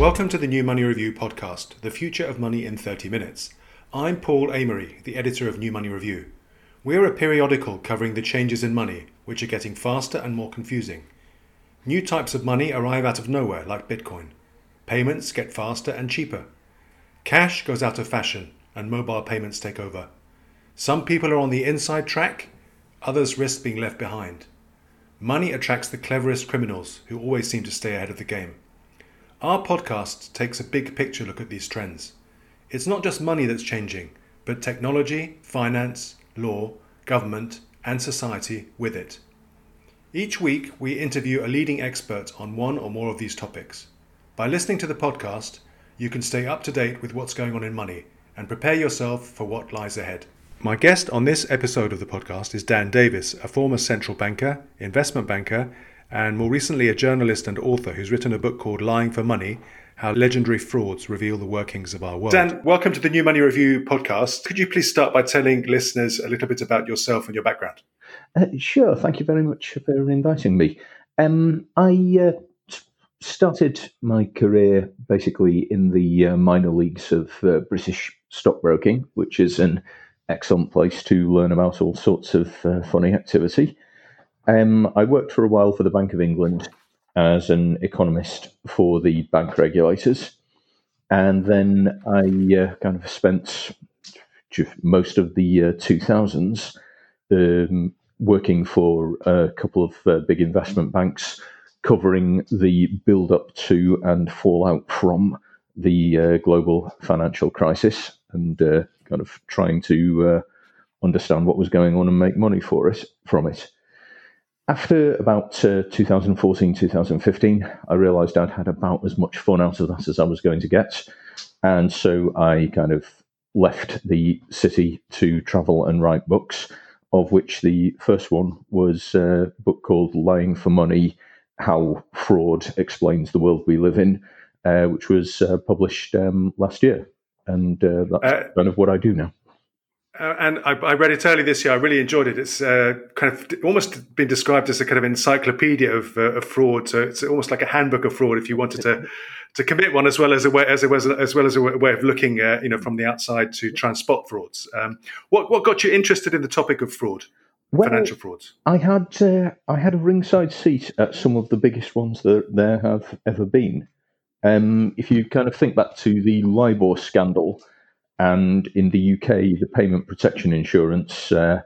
Welcome to the New Money Review podcast, The Future of Money in 30 Minutes. I'm Paul Amery, the editor of New Money Review. We're a periodical covering the changes in money, which are getting faster and more confusing. New types of money arrive out of nowhere, like Bitcoin. Payments get faster and cheaper. Cash goes out of fashion, and mobile payments take over. Some people are on the inside track, others risk being left behind. Money attracts the cleverest criminals who always seem to stay ahead of the game. Our podcast takes a big picture look at these trends. It's not just money that's changing, but technology, finance, law, government, and society with it. Each week, we interview a leading expert on one or more of these topics. By listening to the podcast, you can stay up to date with what's going on in money and prepare yourself for what lies ahead. My guest on this episode of the podcast is Dan Davies, a former central banker, investment banker, and more recently a journalist and author who's written a book called Lying for Money How Legendary Frauds Reveal the Workings of Our World. Dan, welcome to the New Money Review podcast. Could you please start by telling listeners a little bit about yourself and your background? Uh, sure. Thank you very much for inviting me. Um, I uh, started my career basically in the uh, minor leagues of uh, British stockbroking, which is an excellent place to learn about all sorts of uh, funny activity. Um, I worked for a while for the Bank of England as an economist for the bank regulators. And then I uh, kind of spent most of the uh, 2000s um, working for a couple of uh, big investment banks, covering the build up to and fallout from the uh, global financial crisis and uh, kind of trying to uh, understand what was going on and make money for it from it. After about uh, 2014, 2015, I realized I'd had about as much fun out of that as I was going to get. And so I kind of left the city to travel and write books, of which the first one was a book called Lying for Money How Fraud Explains the World We Live in, uh, which was uh, published um, last year and uh, that's uh, kind of what I do now. Uh, and I, I, read it early this year. I really enjoyed it. It's uh, kind of almost been described as a kind of encyclopedia of, uh, of, fraud. So it's almost like a handbook of fraud if you wanted to to commit one, as well as a way as, was as well as a way of looking, uh, you know, from the outside to try and spot frauds. Um, what what got you interested in the topic of fraud, well, financial frauds? I had uh, I had a ringside seat at some of the biggest ones that there have ever been. Um, if you kind of think back to the LIBOR scandal, and in the UK, the payment protection insurance uh,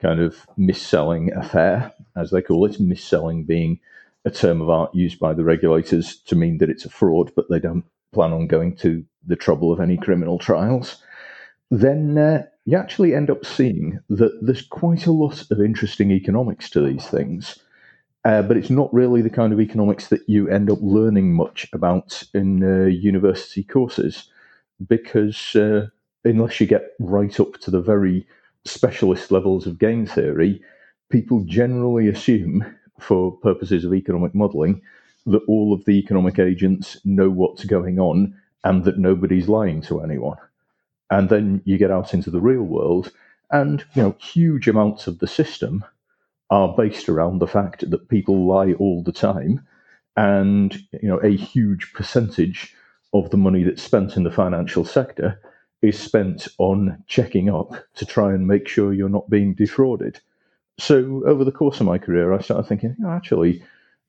kind of mis-selling affair, as they call it, mis-selling being a term of art used by the regulators to mean that it's a fraud, but they don't plan on going to the trouble of any criminal trials, then uh, you actually end up seeing that there's quite a lot of interesting economics to these things. Uh, but it's not really the kind of economics that you end up learning much about in uh, university courses because uh, unless you get right up to the very specialist levels of game theory, people generally assume, for purposes of economic modeling, that all of the economic agents know what's going on and that nobody's lying to anyone. And then you get out into the real world, and you know, huge amounts of the system are based around the fact that people lie all the time, and you know a huge percentage of the money that's spent in the financial sector is spent on checking up to try and make sure you're not being defrauded. So over the course of my career, I started thinking, oh, actually,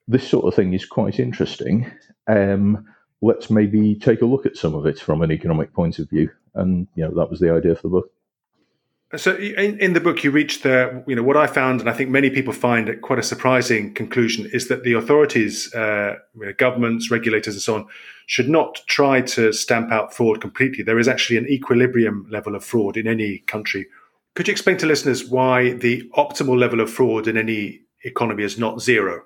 this sort of thing is quite interesting. Um, let's maybe take a look at some of it from an economic point of view. And you know that was the idea for the book. So in, in, the book, you reach the, you know, what I found, and I think many people find it quite a surprising conclusion, is that the authorities, uh, governments, regulators, and so on, should not try to stamp out fraud completely. There is actually an equilibrium level of fraud in any country. Could you explain to listeners why the optimal level of fraud in any economy is not zero?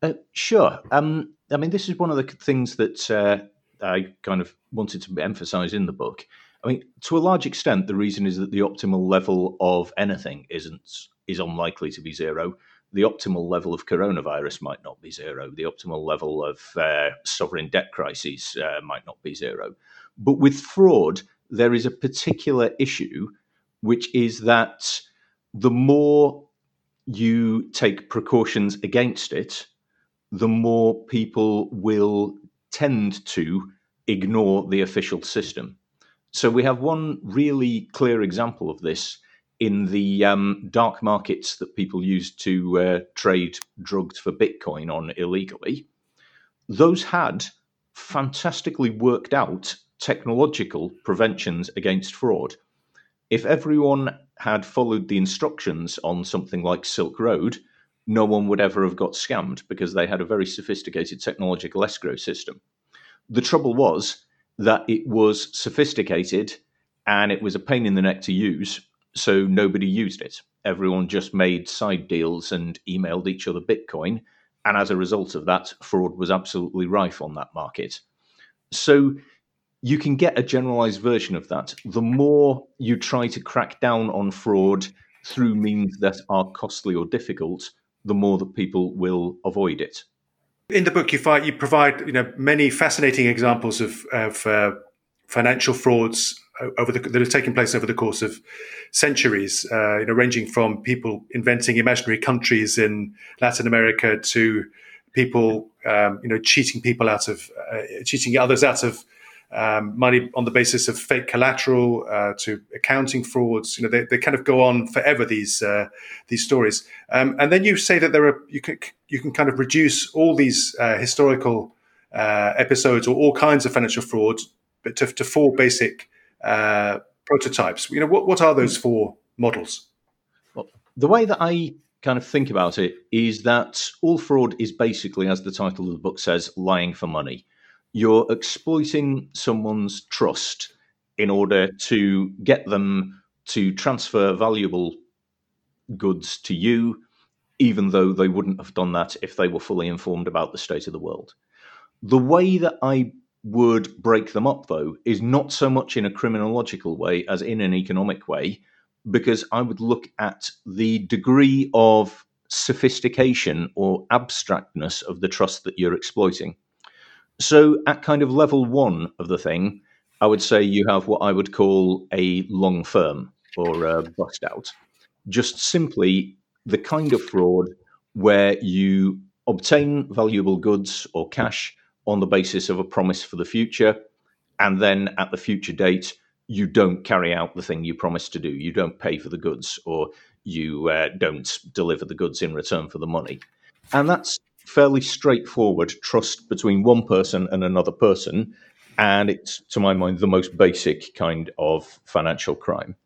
Uh, sure. Um, I mean, this is one of the things that uh, I kind of wanted to emphasize in the book I mean, to a large extent, the reason is that the optimal level of anything isn't is unlikely to be zero. The optimal level of coronavirus might not be zero. The optimal level of uh, sovereign debt crises uh, might not be zero. But with fraud, there is a particular issue, which is that the more you take precautions against it, the more people will tend to ignore the official system. So we have one really clear example of this in the um, dark markets that people use to uh, trade drugs for Bitcoin on illegally. Those had fantastically worked out technological preventions against fraud. If everyone had followed the instructions on something like Silk Road, no one would ever have got scammed because they had a very sophisticated technological escrow system. The trouble was that it was sophisticated and it was a pain in the neck to use, so nobody used it. Everyone just made side deals and emailed each other Bitcoin. And as a result of that, fraud was absolutely rife on that market. So you can get a generalized version of that. The more you try to crack down on fraud through means that are costly or difficult, the more that people will avoid it. In the book, you, find, you provide you know many fascinating examples of, of uh, financial frauds over the, that have taken place over the course of centuries. Uh, you know, ranging from people inventing imaginary countries in Latin America to people um, you know cheating people out of uh, cheating others out of um, money on the basis of fake collateral uh, to accounting frauds. You know, they, they kind of go on forever. These uh, these stories, um, and then you say that there are you can you can kind of reduce all these uh, historical uh, episodes or all kinds of financial frauds, but to, to four basic uh, prototypes. You know, what what are those four models? Well, the way that I kind of think about it is that all fraud is basically, as the title of the book says, lying for money you're exploiting someone's trust in order to get them to transfer valuable goods to you, even though they wouldn't have done that if they were fully informed about the state of the world. The way that I would break them up, though, is not so much in a criminological way as in an economic way, because I would look at the degree of sophistication or abstractness of the trust that you're exploiting. So, at kind of level one of the thing, I would say you have what I would call a long firm or a bust out. Just simply the kind of fraud where you obtain valuable goods or cash on the basis of a promise for the future, and then at the future date, you don't carry out the thing you promised to do. You don't pay for the goods, or you uh, don't deliver the goods in return for the money. And that's fairly straightforward trust between one person and another person. And it's, to my mind, the most basic kind of financial crime.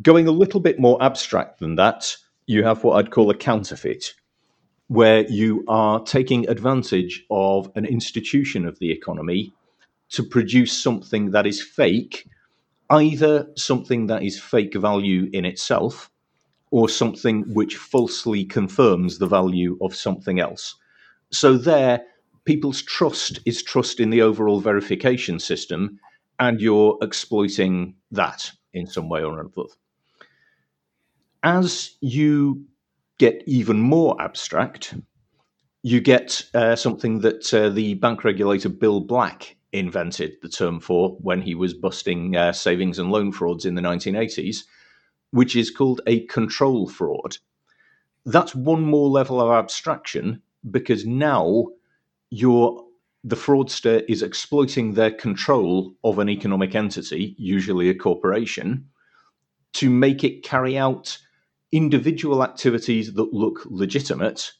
Going a little bit more abstract than that, you have what I'd call a counterfeit, where you are taking advantage of an institution of the economy to produce something that is fake, either something that is fake value in itself, or something which falsely confirms the value of something else. So, there, people's trust is trust in the overall verification system, and you're exploiting that in some way or another. As you get even more abstract, you get uh, something that uh, the bank regulator Bill Black invented the term for when he was busting uh, savings and loan frauds in the 1980s which is called a control fraud. That's one more level of abstraction because now you're the fraudster is exploiting their control of an economic entity, usually a corporation, to make it carry out individual activities that look legitimate,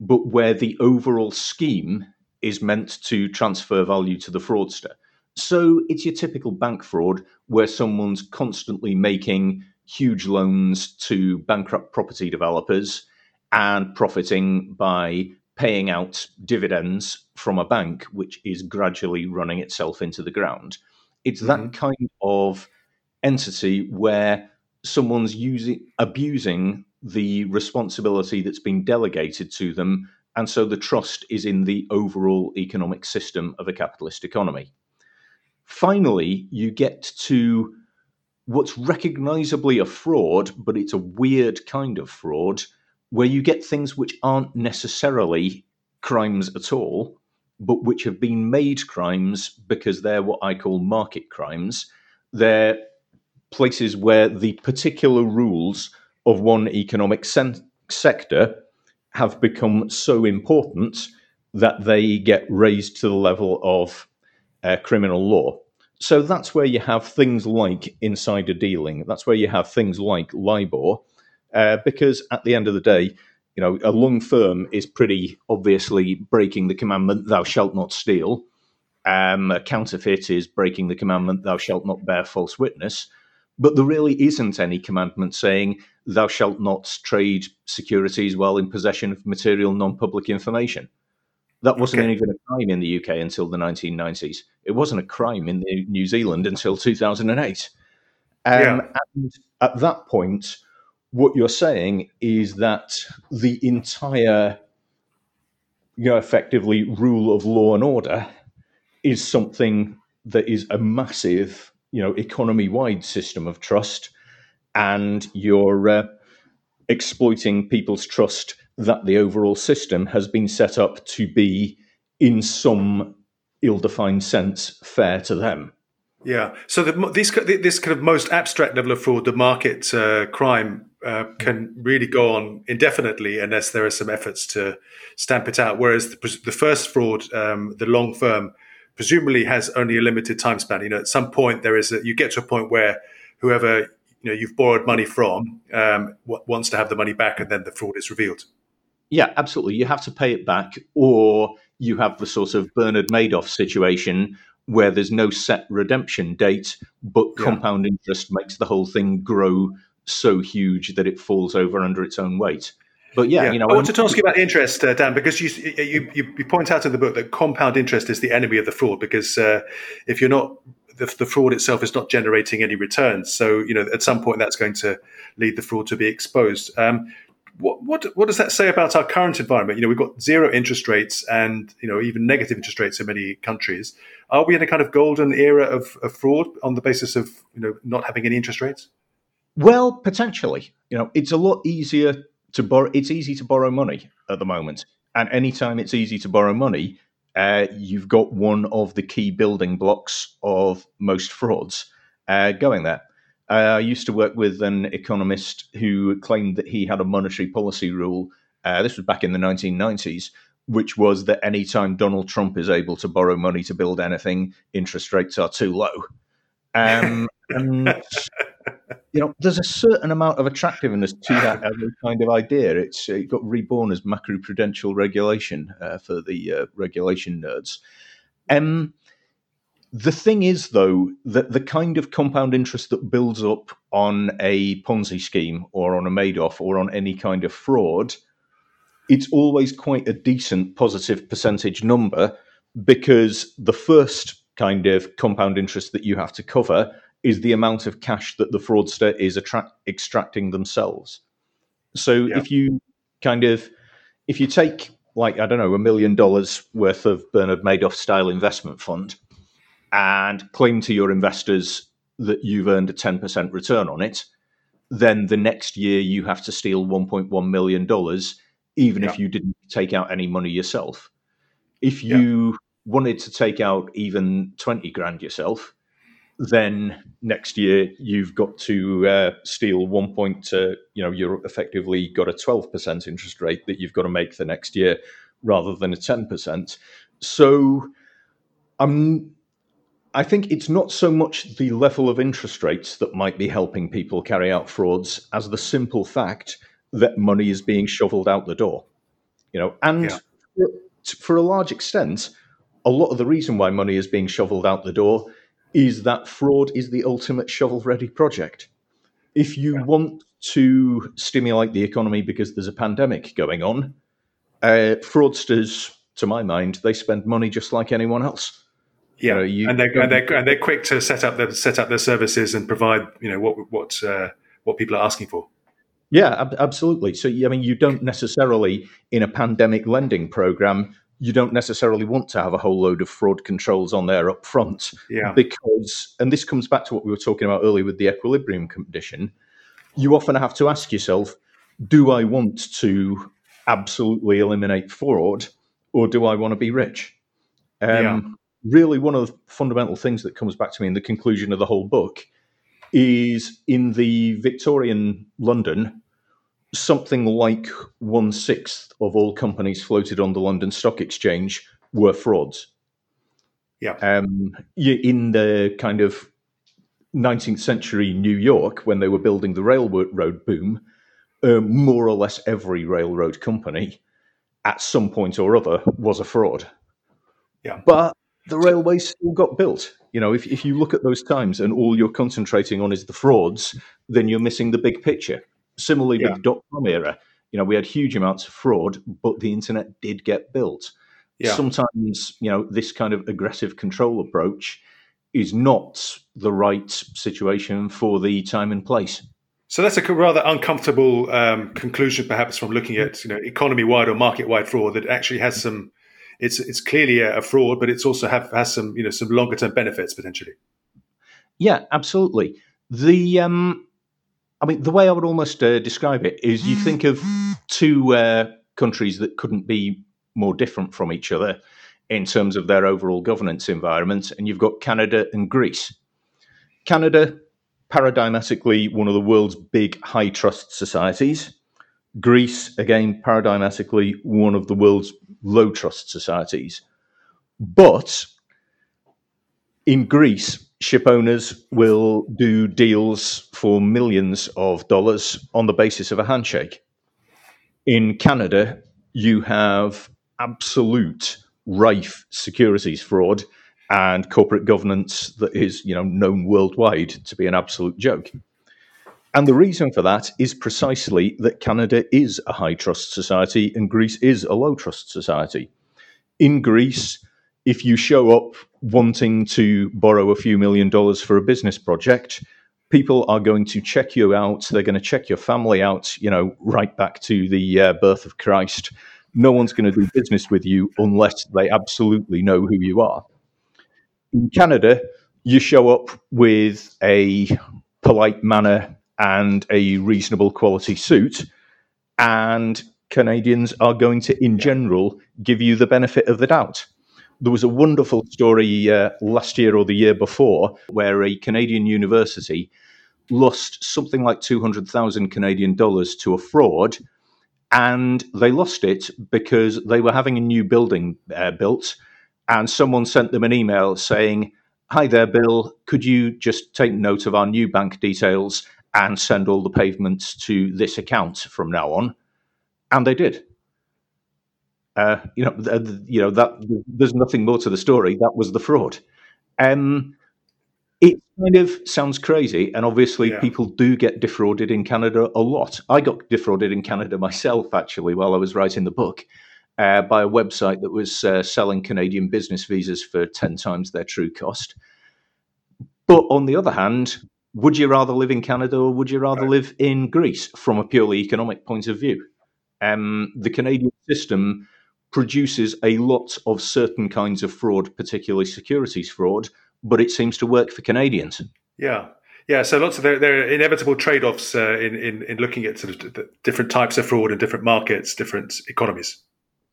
but where the overall scheme is meant to transfer value to the fraudster. So it's your typical bank fraud where someone's constantly making huge loans to bankrupt property developers and profiting by paying out dividends from a bank which is gradually running itself into the ground. It's that mm-hmm. kind of entity where someone's using abusing the responsibility that's been delegated to them and so the trust is in the overall economic system of a capitalist economy. Finally, you get to what's recognizably a fraud, but it's a weird kind of fraud where you get things which aren't necessarily crimes at all, but which have been made crimes because they're what I call market crimes. They're places where the particular rules of one economic sen- sector have become so important that they get raised to the level of uh, criminal law. So that's where you have things like insider dealing. That's where you have things like LIBOR, uh, because at the end of the day, you know, a long firm is pretty obviously breaking the commandment, "Thou shalt not steal." Um, a counterfeit is breaking the commandment, "Thou shalt not bear false witness." But there really isn't any commandment saying, "Thou shalt not trade securities while in possession of material non-public information." That wasn't okay. even a crime in the UK until the 1990s. It wasn't a crime in New Zealand until 2008. Um, yeah. And at that point, what you're saying is that the entire, you know, effectively rule of law and order is something that is a massive, you know, economy-wide system of trust, and you're uh, exploiting people's trust that the overall system has been set up to be, in some ill-defined sense, fair to them. Yeah. So the, this this kind of most abstract level of fraud, the market uh, crime, uh, can really go on indefinitely unless there are some efforts to stamp it out. Whereas the, the first fraud, um, the long firm, presumably has only a limited time span. You know, at some point there is a, you get to a point where whoever you know you've borrowed money from um, wants to have the money back, and then the fraud is revealed. Yeah, absolutely. You have to pay it back, or you have the sort of Bernard Madoff situation where there's no set redemption date, but yeah. compound interest makes the whole thing grow so huge that it falls over under its own weight. But yeah, yeah. you know, I wanted to ask you about interest, uh, Dan, because you, you you point out in the book that compound interest is the enemy of the fraud. Because uh, if you're not the, the, fraud itself is not generating any returns, so you know at some point that's going to lead the fraud to be exposed. Um, what, what what does that say about our current environment? You know, we've got zero interest rates and you know even negative interest rates in many countries. Are we in a kind of golden era of, of fraud on the basis of you know not having any interest rates? Well, potentially. You know, it's a lot easier to borrow. It's easy to borrow money at the moment, and anytime it's easy to borrow money, uh, you've got one of the key building blocks of most frauds uh, going there. Uh, I used to work with an economist who claimed that he had a monetary policy rule. Uh, this was back in the 1990s, which was that anytime Donald Trump is able to borrow money to build anything, interest rates are too low. Um, and you know, there's a certain amount of attractiveness to that kind of idea. It's it got reborn as macroprudential regulation uh, for the uh, regulation nerds. Um, the thing is, though, that the kind of compound interest that builds up on a Ponzi scheme or on a Madoff or on any kind of fraud, it's always quite a decent positive percentage number because the first kind of compound interest that you have to cover is the amount of cash that the fraudster is attra- extracting themselves. So yeah. if you kind of if you take like I don't know a million dollars worth of Bernard Madoff style investment fund and claim to your investors that you've earned a 10% return on it, then the next year you have to steal $1.1 million, even yeah. if you didn't take out any money yourself. If you yeah. wanted to take out even 20 grand yourself, then next year you've got to uh, steal one point, uh, you know, you're effectively got a 12% interest rate that you've got to make the next year rather than a 10%. So I'm I think it's not so much the level of interest rates that might be helping people carry out frauds as the simple fact that money is being shoveled out the door. You know, and yeah. for a large extent, a lot of the reason why money is being shoveled out the door is that fraud is the ultimate shovel ready project. If you yeah. want to stimulate the economy because there's a pandemic going on, uh, fraudsters, to my mind, they spend money just like anyone else. Yeah, you know, you, and they're and they're and they're quick to set up their set up their services and provide you know what what uh, what people are asking for. Yeah, ab- absolutely. So I mean, you don't necessarily in a pandemic lending program, you don't necessarily want to have a whole load of fraud controls on there up front. Yeah, because and this comes back to what we were talking about earlier with the equilibrium condition. You often have to ask yourself, do I want to absolutely eliminate fraud, or do I want to be rich? Um, yeah really one of the fundamental things that comes back to me in the conclusion of the whole book is in the Victorian London, something like one sixth of all companies floated on the London Stock Exchange were frauds. Yeah. Um, in the kind of 19th century New York, when they were building the railroad boom, uh, more or less every railroad company at some point or other was a fraud. Yeah. But the railways still got built. You know, if, if you look at those times and all you're concentrating on is the frauds, then you're missing the big picture. Similarly Yeah. with the dot com era, you know, we had huge amounts of fraud, but the internet did get built. Yeah. Sometimes, you know, this kind of aggressive control approach is not the right situation for the time and place. So that's a rather uncomfortable um, conclusion, perhaps, from looking at you know economy-wide or market-wide fraud that actually has some. It's it's clearly a, a fraud, but it's also have has some you know some longer-term benefits potentially. Yeah, absolutely. The um, I mean, the way I would almost uh, describe it is you think of two uh, countries that couldn't be more different from each other in terms of their overall governance environment, and you've got Canada and Greece. Canada, paradigmatically, one of the world's big high trust societies. Greece, again, paradigmatically, one of the world's low trust societies. But in Greece, ship owners will do deals for millions of dollars on the basis of a handshake. In Canada, you have absolute rife securities fraud and corporate governance that is, you know, known worldwide to be an absolute joke. And the reason for that is precisely that Canada is a high trust society and Greece is a low trust society. In Greece, if you show up wanting to borrow a few million dollars for a business project, people are going to check you out. They're going to check your family out, you know, right back to the uh, birth of Christ. No one's going to do business with you unless they absolutely know who you are. In Canada, you show up with a polite manner and a reasonable quality suit, and Canadians are going to, in general, give you the benefit of the doubt. There was a wonderful story uh, last year or the year before where a Canadian university lost something like 200,000 Canadian dollars to a fraud. And they lost it because they were having a new building uh, built. And someone sent them an email saying, Hi there, Bill. Could you just take note of our new bank details and send all the payments to this account from now on? And they did. Uh, you know, th- th- you know that there's nothing more to the story. That was the fraud. Um, it kind of sounds crazy, and obviously Yeah. people do get defrauded in Canada a lot. I got defrauded in Canada myself, actually, while I was writing the book, uh, by a website that was uh, selling Canadian business visas for ten times their true cost. But on the other hand, would you rather live in Canada or would you rather Right. live in Greece from a purely economic point of view? Um, the Canadian system produces a lot of certain kinds of fraud, particularly securities fraud, but it seems to work for Canadians. Yeah. Yeah, so lots of there, there are inevitable trade-offs uh, in, in in looking at sort of different types of fraud in different markets, different economies.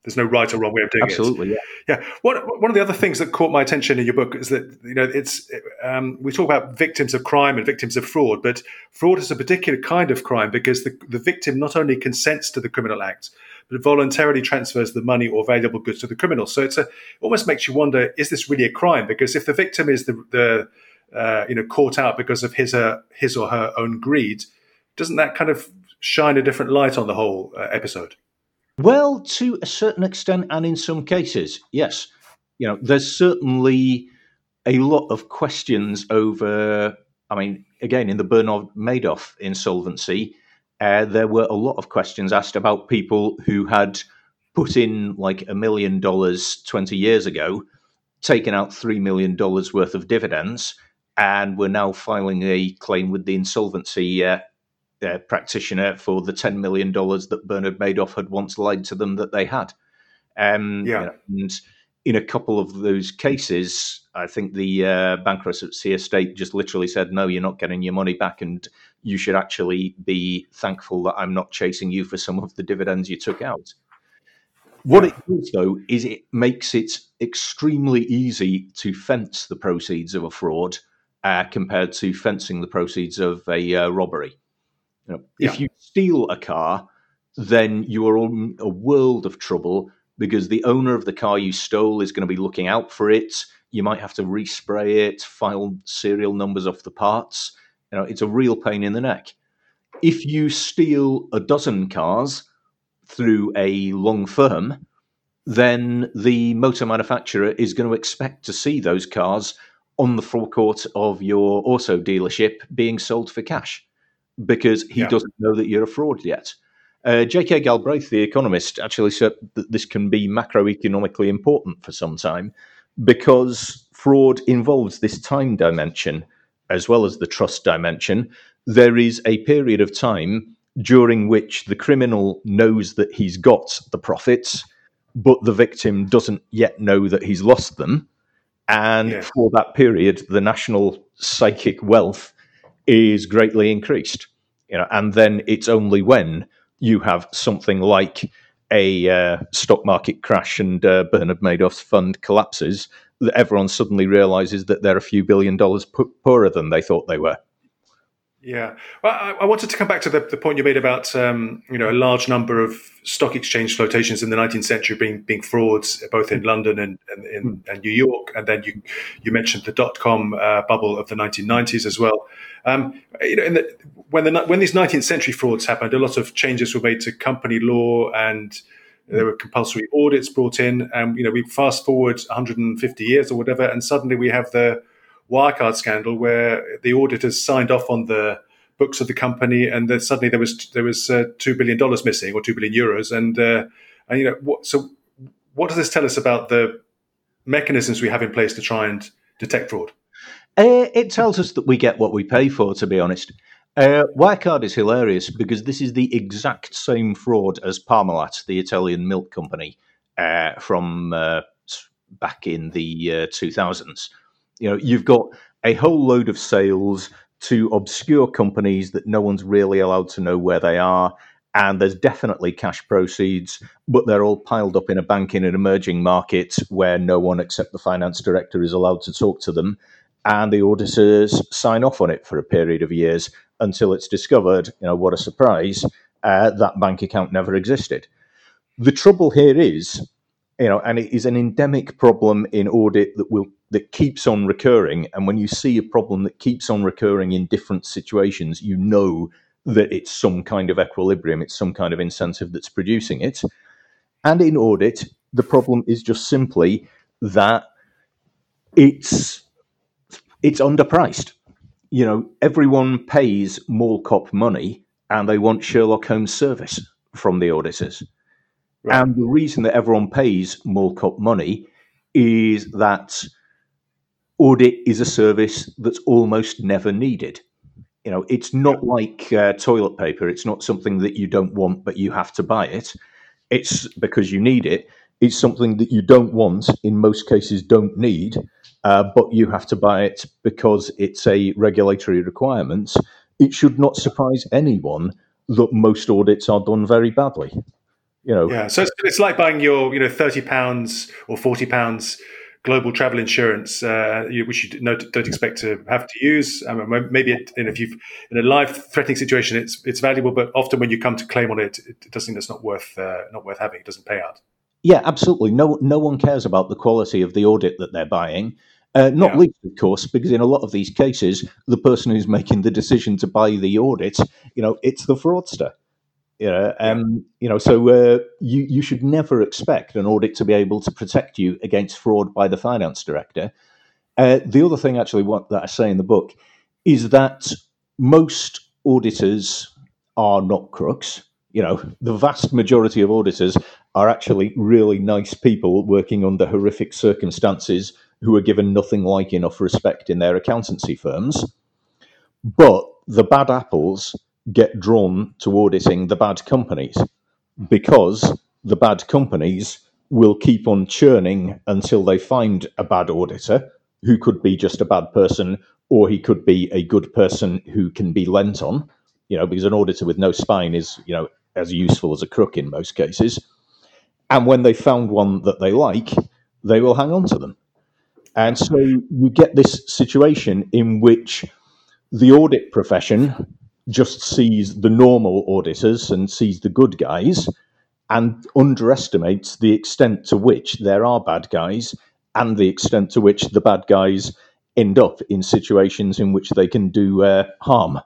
There's no right or wrong way of doing it. Absolutely, yeah. Yeah. One, one of the other things that caught my attention in your book is that, you know, it's, um, we talk about victims of crime and victims of fraud, but fraud is a particular kind of crime because the, the victim not only consents to the criminal act, but voluntarily transfers the money or valuable goods to the criminal. So it's a, it almost makes you wonder, is this really a crime? Because if the victim is the, the uh, you know, caught out because of his, uh, his or her own greed, doesn't that kind of shine a different light on the whole uh, episode? Well, to a certain extent, and in some cases, yes. You know, there's certainly a lot of questions over. I mean, again, in the Bernard Madoff insolvency, uh, there were a lot of questions asked about people who had put in like a million dollars 20 years ago, taken out $3 million worth of dividends, and were now filing a claim with the insolvency uh, uh, practitioner for the $10 million that Bernard Madoff had once lied to them that they had. Um, Yeah. and in a couple of those cases, I think the uh, bankruptcy estate just literally said, no, you're not getting your money back, and you should actually be thankful that I'm not chasing you for some of the dividends you took out. What it does, though, is it makes it extremely easy to fence the proceeds of a fraud uh, compared to fencing the proceeds of a uh, robbery. You know, Yeah. If you steal a car, then you are in a world of trouble because the owner of the car you stole is going to be looking out for it. You might have to respray it, file serial numbers off the parts. You know, it's a real pain in the neck. If you steal a dozen cars through a long firm, then the motor manufacturer is going to expect to see those cars on the forecourt of your auto dealership being sold for cash because he yeah. doesn't know that you're a fraud yet. Uh, J.K. Galbraith, the economist, actually said that this can be macroeconomically important for some time because fraud involves this time dimension as well as the trust dimension. There is a period of time during which the criminal knows that he's got the profits, but the victim doesn't yet know that he's lost them. And yeah. for that period, the national psychic wealth is greatly increased. You know, and then it's only when you have something like a uh, stock market crash and uh, Bernard Madoff's fund collapses, that everyone suddenly realizes that they're a few billion dollars poorer than they thought they were. Yeah, well, I, I, wanted to come back to the, the point you made about um, you know a large number of stock exchange flotations in the 19th century being being frauds, both in London and and, in, hmm. and New York, and then you you mentioned the dot com uh, bubble of the 1990s as well. Um, you know, the, when the when these 19th century frauds happened, a lot of changes were made to company law and there were compulsory audits brought in, and you know we fast forward 150 years or whatever, and suddenly we have the Wirecard scandal where the auditors signed off on the books of the company, and then suddenly there was there was uh, two billion dollars missing or two billion euros, and uh, and you know what? So what does this tell us about the mechanisms we have in place to try and detect fraud? Uh, it tells us that we get what we pay for. To be honest, uh, Wirecard is hilarious because this is the exact same fraud as Parmalat, the Italian milk company, uh, from uh, back in the 2000s you know, you've got a whole load of sales to obscure companies that no one's really allowed to know where they are. And there's definitely cash proceeds, but they're all piled up in a bank in an emerging market where no one except the finance director is allowed to talk to them. And the auditors sign off on it for a period of years until it's discovered, you know, what a surprise, uh, that bank account never existed. The trouble here is, you know, and it is an endemic problem in audit that will that keeps on recurring. And when you see a problem that keeps on recurring in different situations, you know that it's some kind of equilibrium, it's some kind of incentive that's producing it. And in audit, the problem is just simply that it's it's underpriced. You know, everyone pays Mall money and they want Sherlock Holmes service from the auditors. Right. And the reason that everyone pays Mall money is that audit is a service that's almost never needed. You know, it's not like uh, toilet paper. It's not something that you don't want, but you have to buy it. It's because you need it. It's something that you don't want, in most cases, don't need, uh, but you have to buy it because it's a regulatory requirement. It should not surprise anyone that most audits are done very badly. You know, yeah. So it's, it's like buying your, you know, thirty pounds or forty pounds global travel insurance, uh, which you don't, expect to have to use. I mean, maybe it, if you've in a life-threatening situation, it's it's valuable, but often when you come to claim on it, it doesn't. It's not worth uh, not worth having. It doesn't pay out. Yeah, absolutely. No, no one cares about the quality of the audit that they're buying. Uh, not yeah. least, of course, because in a lot of these cases, the person who's making the decision to buy the audit, you know, it's the fraudster. You know, um, you know, so uh, you you should never expect an audit to be able to protect you against fraud by the finance director. Uh, the other thing, actually, what that I say in the book is that most auditors are not crooks. You know, the vast majority of auditors are actually really nice people working under horrific circumstances who are given nothing like enough respect in their accountancy firms. But the bad apples get drawn to auditing the bad companies because the bad companies will keep on churning until they find a bad auditor who could be just a bad person or he could be a good person who can be lent on. You know because an auditor with no spine is you know as useful as a crook in most cases. And when they found one that they like they will hang on to them. And so you get this situation in which the audit profession just sees the normal auditors and sees the good guys and underestimates the extent to which there are bad guys and the extent to which the bad guys end up in situations in which they can do uh, harm.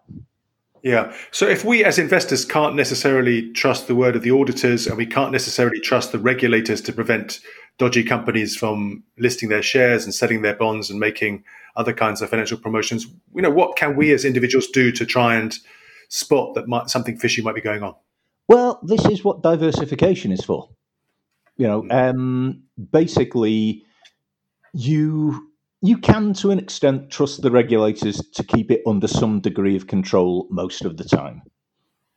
Yeah. So if we as investors can't necessarily trust the word of the auditors and we can't necessarily trust the regulators to prevent dodgy companies from listing their shares and selling their bonds and making other kinds of financial promotions, you know, what can we as individuals do to try and spot that might, something fishy might be going on? Well, this is what diversification is for. You know, hmm. um, basically, you you can, to an extent, trust the regulators to keep it under some degree of control most of the time.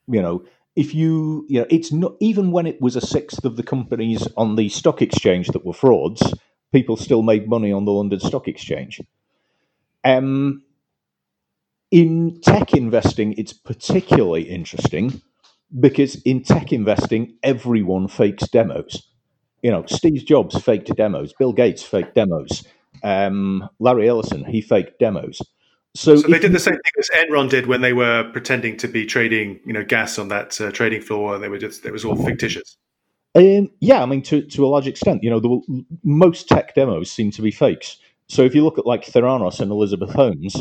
You know, if you, you know, it's not even when it was a sixth of the companies on the stock exchange that were frauds, people still made money on the London Stock Exchange. Um, in tech investing, it's particularly interesting because in tech investing, everyone fakes demos. You know, Steve Jobs faked demos, Bill Gates faked demos um, Larry Ellison, he faked demos. So, so they did the same thing as Enron did when they were pretending to be trading, you know, gas on that uh, trading floor. They were just it was all fictitious. Um, yeah, I mean, to to a large extent, you know, the, most tech demos seem to be fakes. So if you look at like Theranos and Elizabeth Holmes,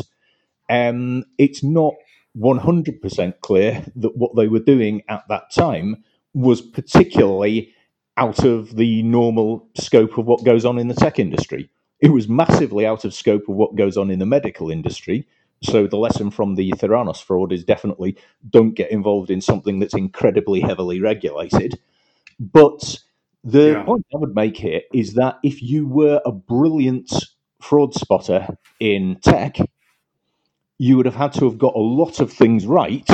um, it's not one hundred percent clear that what they were doing at that time was particularly out of the normal scope of what goes on in the tech industry. It was massively out of scope of what goes on in the medical industry. So the lesson from the Theranos fraud is definitely don't get involved in something that's incredibly heavily regulated. But the yeah. point I would make here is that if you were a brilliant fraud spotter in tech, you would have had to have got a lot of things right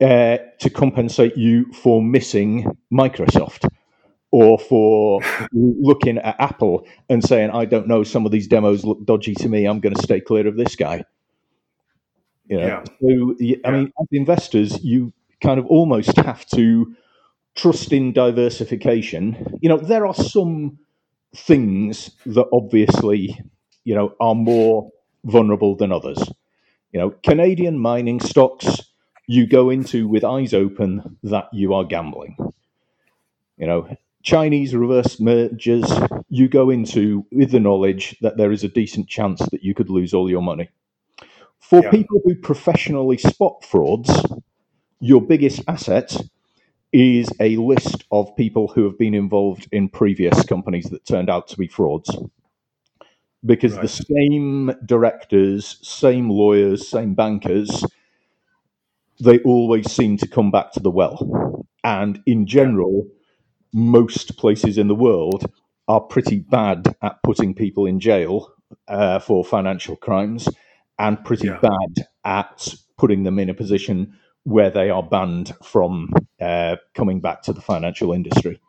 uh, to compensate you for missing Microsoft or for looking at Apple and saying, I don't know, some of these demos look dodgy to me. I'm going to stay clear of this guy. You know? Yeah. So, I yeah. mean, as investors, you kind of almost have to trust in diversification. You know, there are some things that obviously, you know, are more vulnerable than others. You know, Canadian mining stocks, you go into with eyes open that you are gambling. You know, Chinese reverse mergers, you go into with the knowledge that there is a decent chance that you could lose all your money. For yeah. people who professionally spot frauds, your biggest asset is a list of people who have been involved in previous companies that turned out to be frauds. Because right. the same directors, same lawyers, same bankers, they always seem to come back to the well. And in general, most places in the world are pretty bad at putting people in jail uh, for financial crimes and pretty yeah. bad at putting them in a position where they are banned from uh, coming back to the financial industry.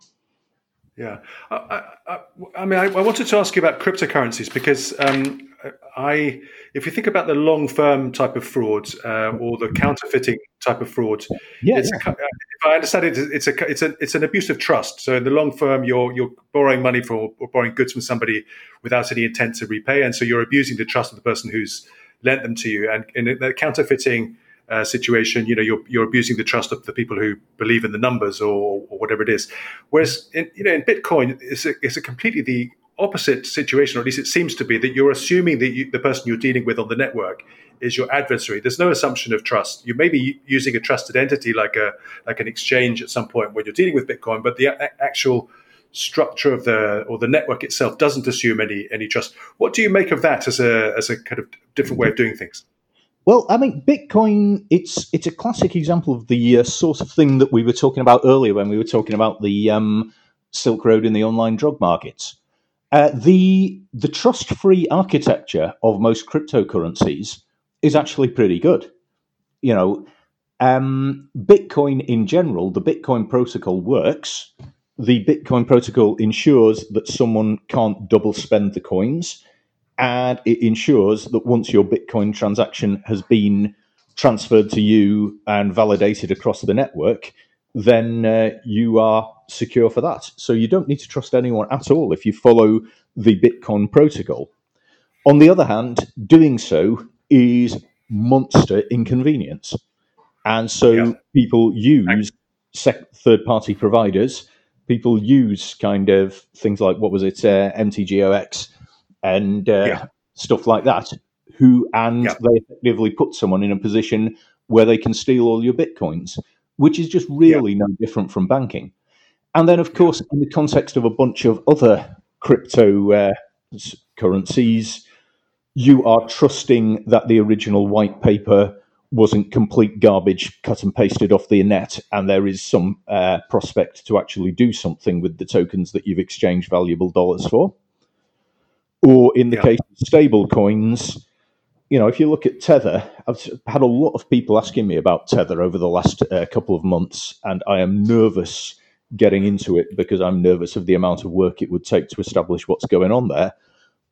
Yeah, I, I, I mean, I, I, wanted to ask you about cryptocurrencies because um, I, if you think about the long firm type of fraud uh, or the counterfeiting type of fraud, yeah, yeah. If I understand it, it's a it's a it's an abuse of trust. So in the long firm, you're you're borrowing money for or borrowing goods from somebody without any intent to repay, and so you're abusing the trust of the person who's lent them to you. And in the counterfeiting uh, situation, you know, you're you're abusing the trust of the people who believe in the numbers or, or whatever it is. Whereas in you know in Bitcoin, it's a, it's a completely the opposite situation, or at least it seems to be, that you're assuming that you, the person you're dealing with on the network is your adversary. There's no assumption of trust. You may be using a trusted entity like a like an exchange at some point when you're dealing with Bitcoin, but the a- actual structure of the or the network itself doesn't assume any any trust. What do you make of that as a as a kind of different way of doing things? Well, I mean, Bitcoin it's it's a classic example of the uh, sort of thing that we were talking about earlier when we were talking about the um, Silk Road in the online drug markets. Uh, the the trust free architecture of most cryptocurrencies is actually pretty good. You know, um, Bitcoin in general, the Bitcoin protocol works. The Bitcoin protocol ensures that someone can't double spend the coins, and it ensures that once your Bitcoin transaction has been transferred to you and validated across the network, then uh, you are secure for that. So you don't need to trust anyone at all if you follow the Bitcoin protocol. On the other hand, doing so is monster inconvenience. And so Yeah. people use sec- third party providers. People use kind of things like, what was it, uh, MTGOX and uh, Yeah. stuff like that, who, and Yeah. they effectively put someone in a position where they can steal all your bitcoins, which is just really no different from banking. And then, of course, in the context of a bunch of other crypto uh, currencies, you are trusting that the original white paper wasn't complete garbage cut and pasted off the net, and there is some uh, prospect to actually do something with the tokens that you've exchanged valuable dollars for. Or in the Yeah. case of stable coins, you know, if you look at Tether, I've had a lot of people asking me about Tether over the last uh, couple of months, and I am nervous getting into it because I'm nervous of the amount of work it would take to establish what's going on there.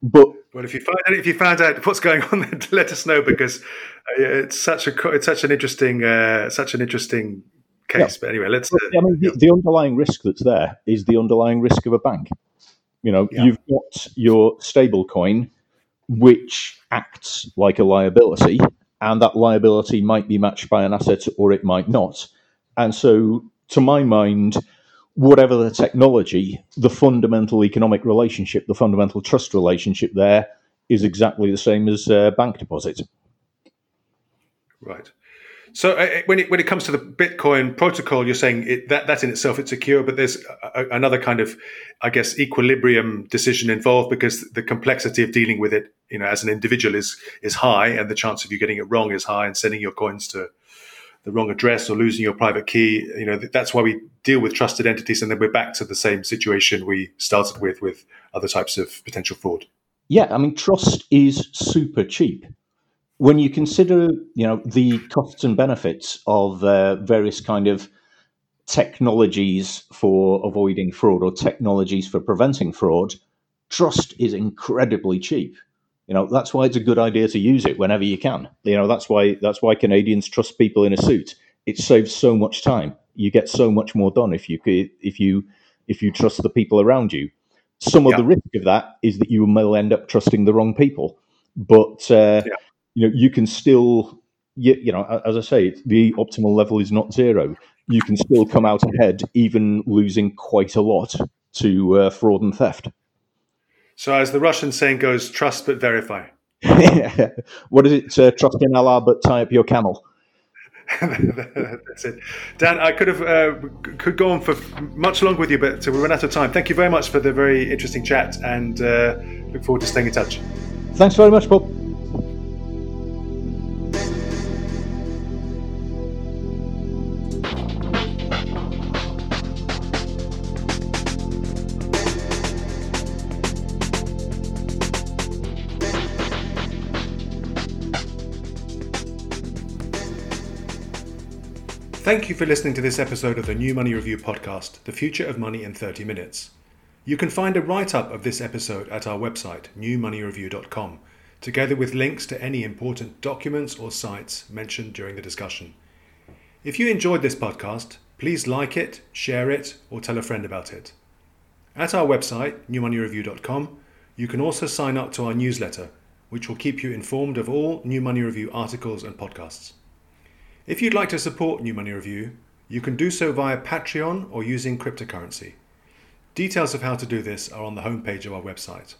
But Well, if you find if you found out what's going on, then let us know because uh, it's such a it's such an interesting uh, such an interesting case. But anyway, let's. Uh, I mean, the, the underlying risk that's there is the underlying risk of a bank. You know, Yeah. you've got your stable coin, which acts like a liability, and that liability might be matched by an asset or it might not. And so, to my mind, whatever the technology, the fundamental economic relationship, the fundamental trust relationship there is exactly the same as uh, bank deposits. Right. So uh, when it when it comes to the Bitcoin protocol, you're saying it, that that in itself it's secure, but there's a, a- another kind of, I guess, equilibrium decision involved because the complexity of dealing with it, you know, as an individual is is high, and the chance of you getting it wrong is high, and sending your coins to the wrong address or losing your private key. You know, that's why we deal with trusted entities, and then we're back to the same situation we started with with other types of potential fraud. Yeah, I mean, trust is super cheap. When you consider, you know, the costs and benefits of uh, various kind of technologies for avoiding fraud or technologies for preventing fraud, trust is incredibly cheap. You know, that's why it's a good idea to use it whenever you can. You know, that's why that's why Canadians trust people in a suit. It saves so much time. You get so much more done if you could- if you if you trust the people around you. Some of the risk of that is that you will end up trusting the wrong people. But uh, Yeah. you know, you can still, you, you know, as I say, the optimal level is not zero. You can still come out ahead, even losing quite a lot to uh, fraud and theft. So, as the Russian saying goes, trust but verify. what is it? Uh, trust in Allah, but tie up your camel. That's it, Dan. I could have uh, could go on for much longer with you, but we run out of time. Thank you very much for the very interesting chat, and uh, look forward to staying in touch. Thanks very much, Paul. Thank you for listening to this episode of the New Money Review podcast, The Future of Money in 30 Minutes. You can find a write up of this episode at our website, newmoneyreview.com, together with links to any important documents or sites mentioned during the discussion. If you enjoyed this podcast, please like it, share it, or tell a friend about it. At our website, newmoneyreview.com, you can also sign up to our newsletter, which will keep you informed of all New Money Review articles and podcasts. If you'd like to support New Money Review, you can do so via Patreon or using cryptocurrency. Details of how to do this are on the homepage of our website.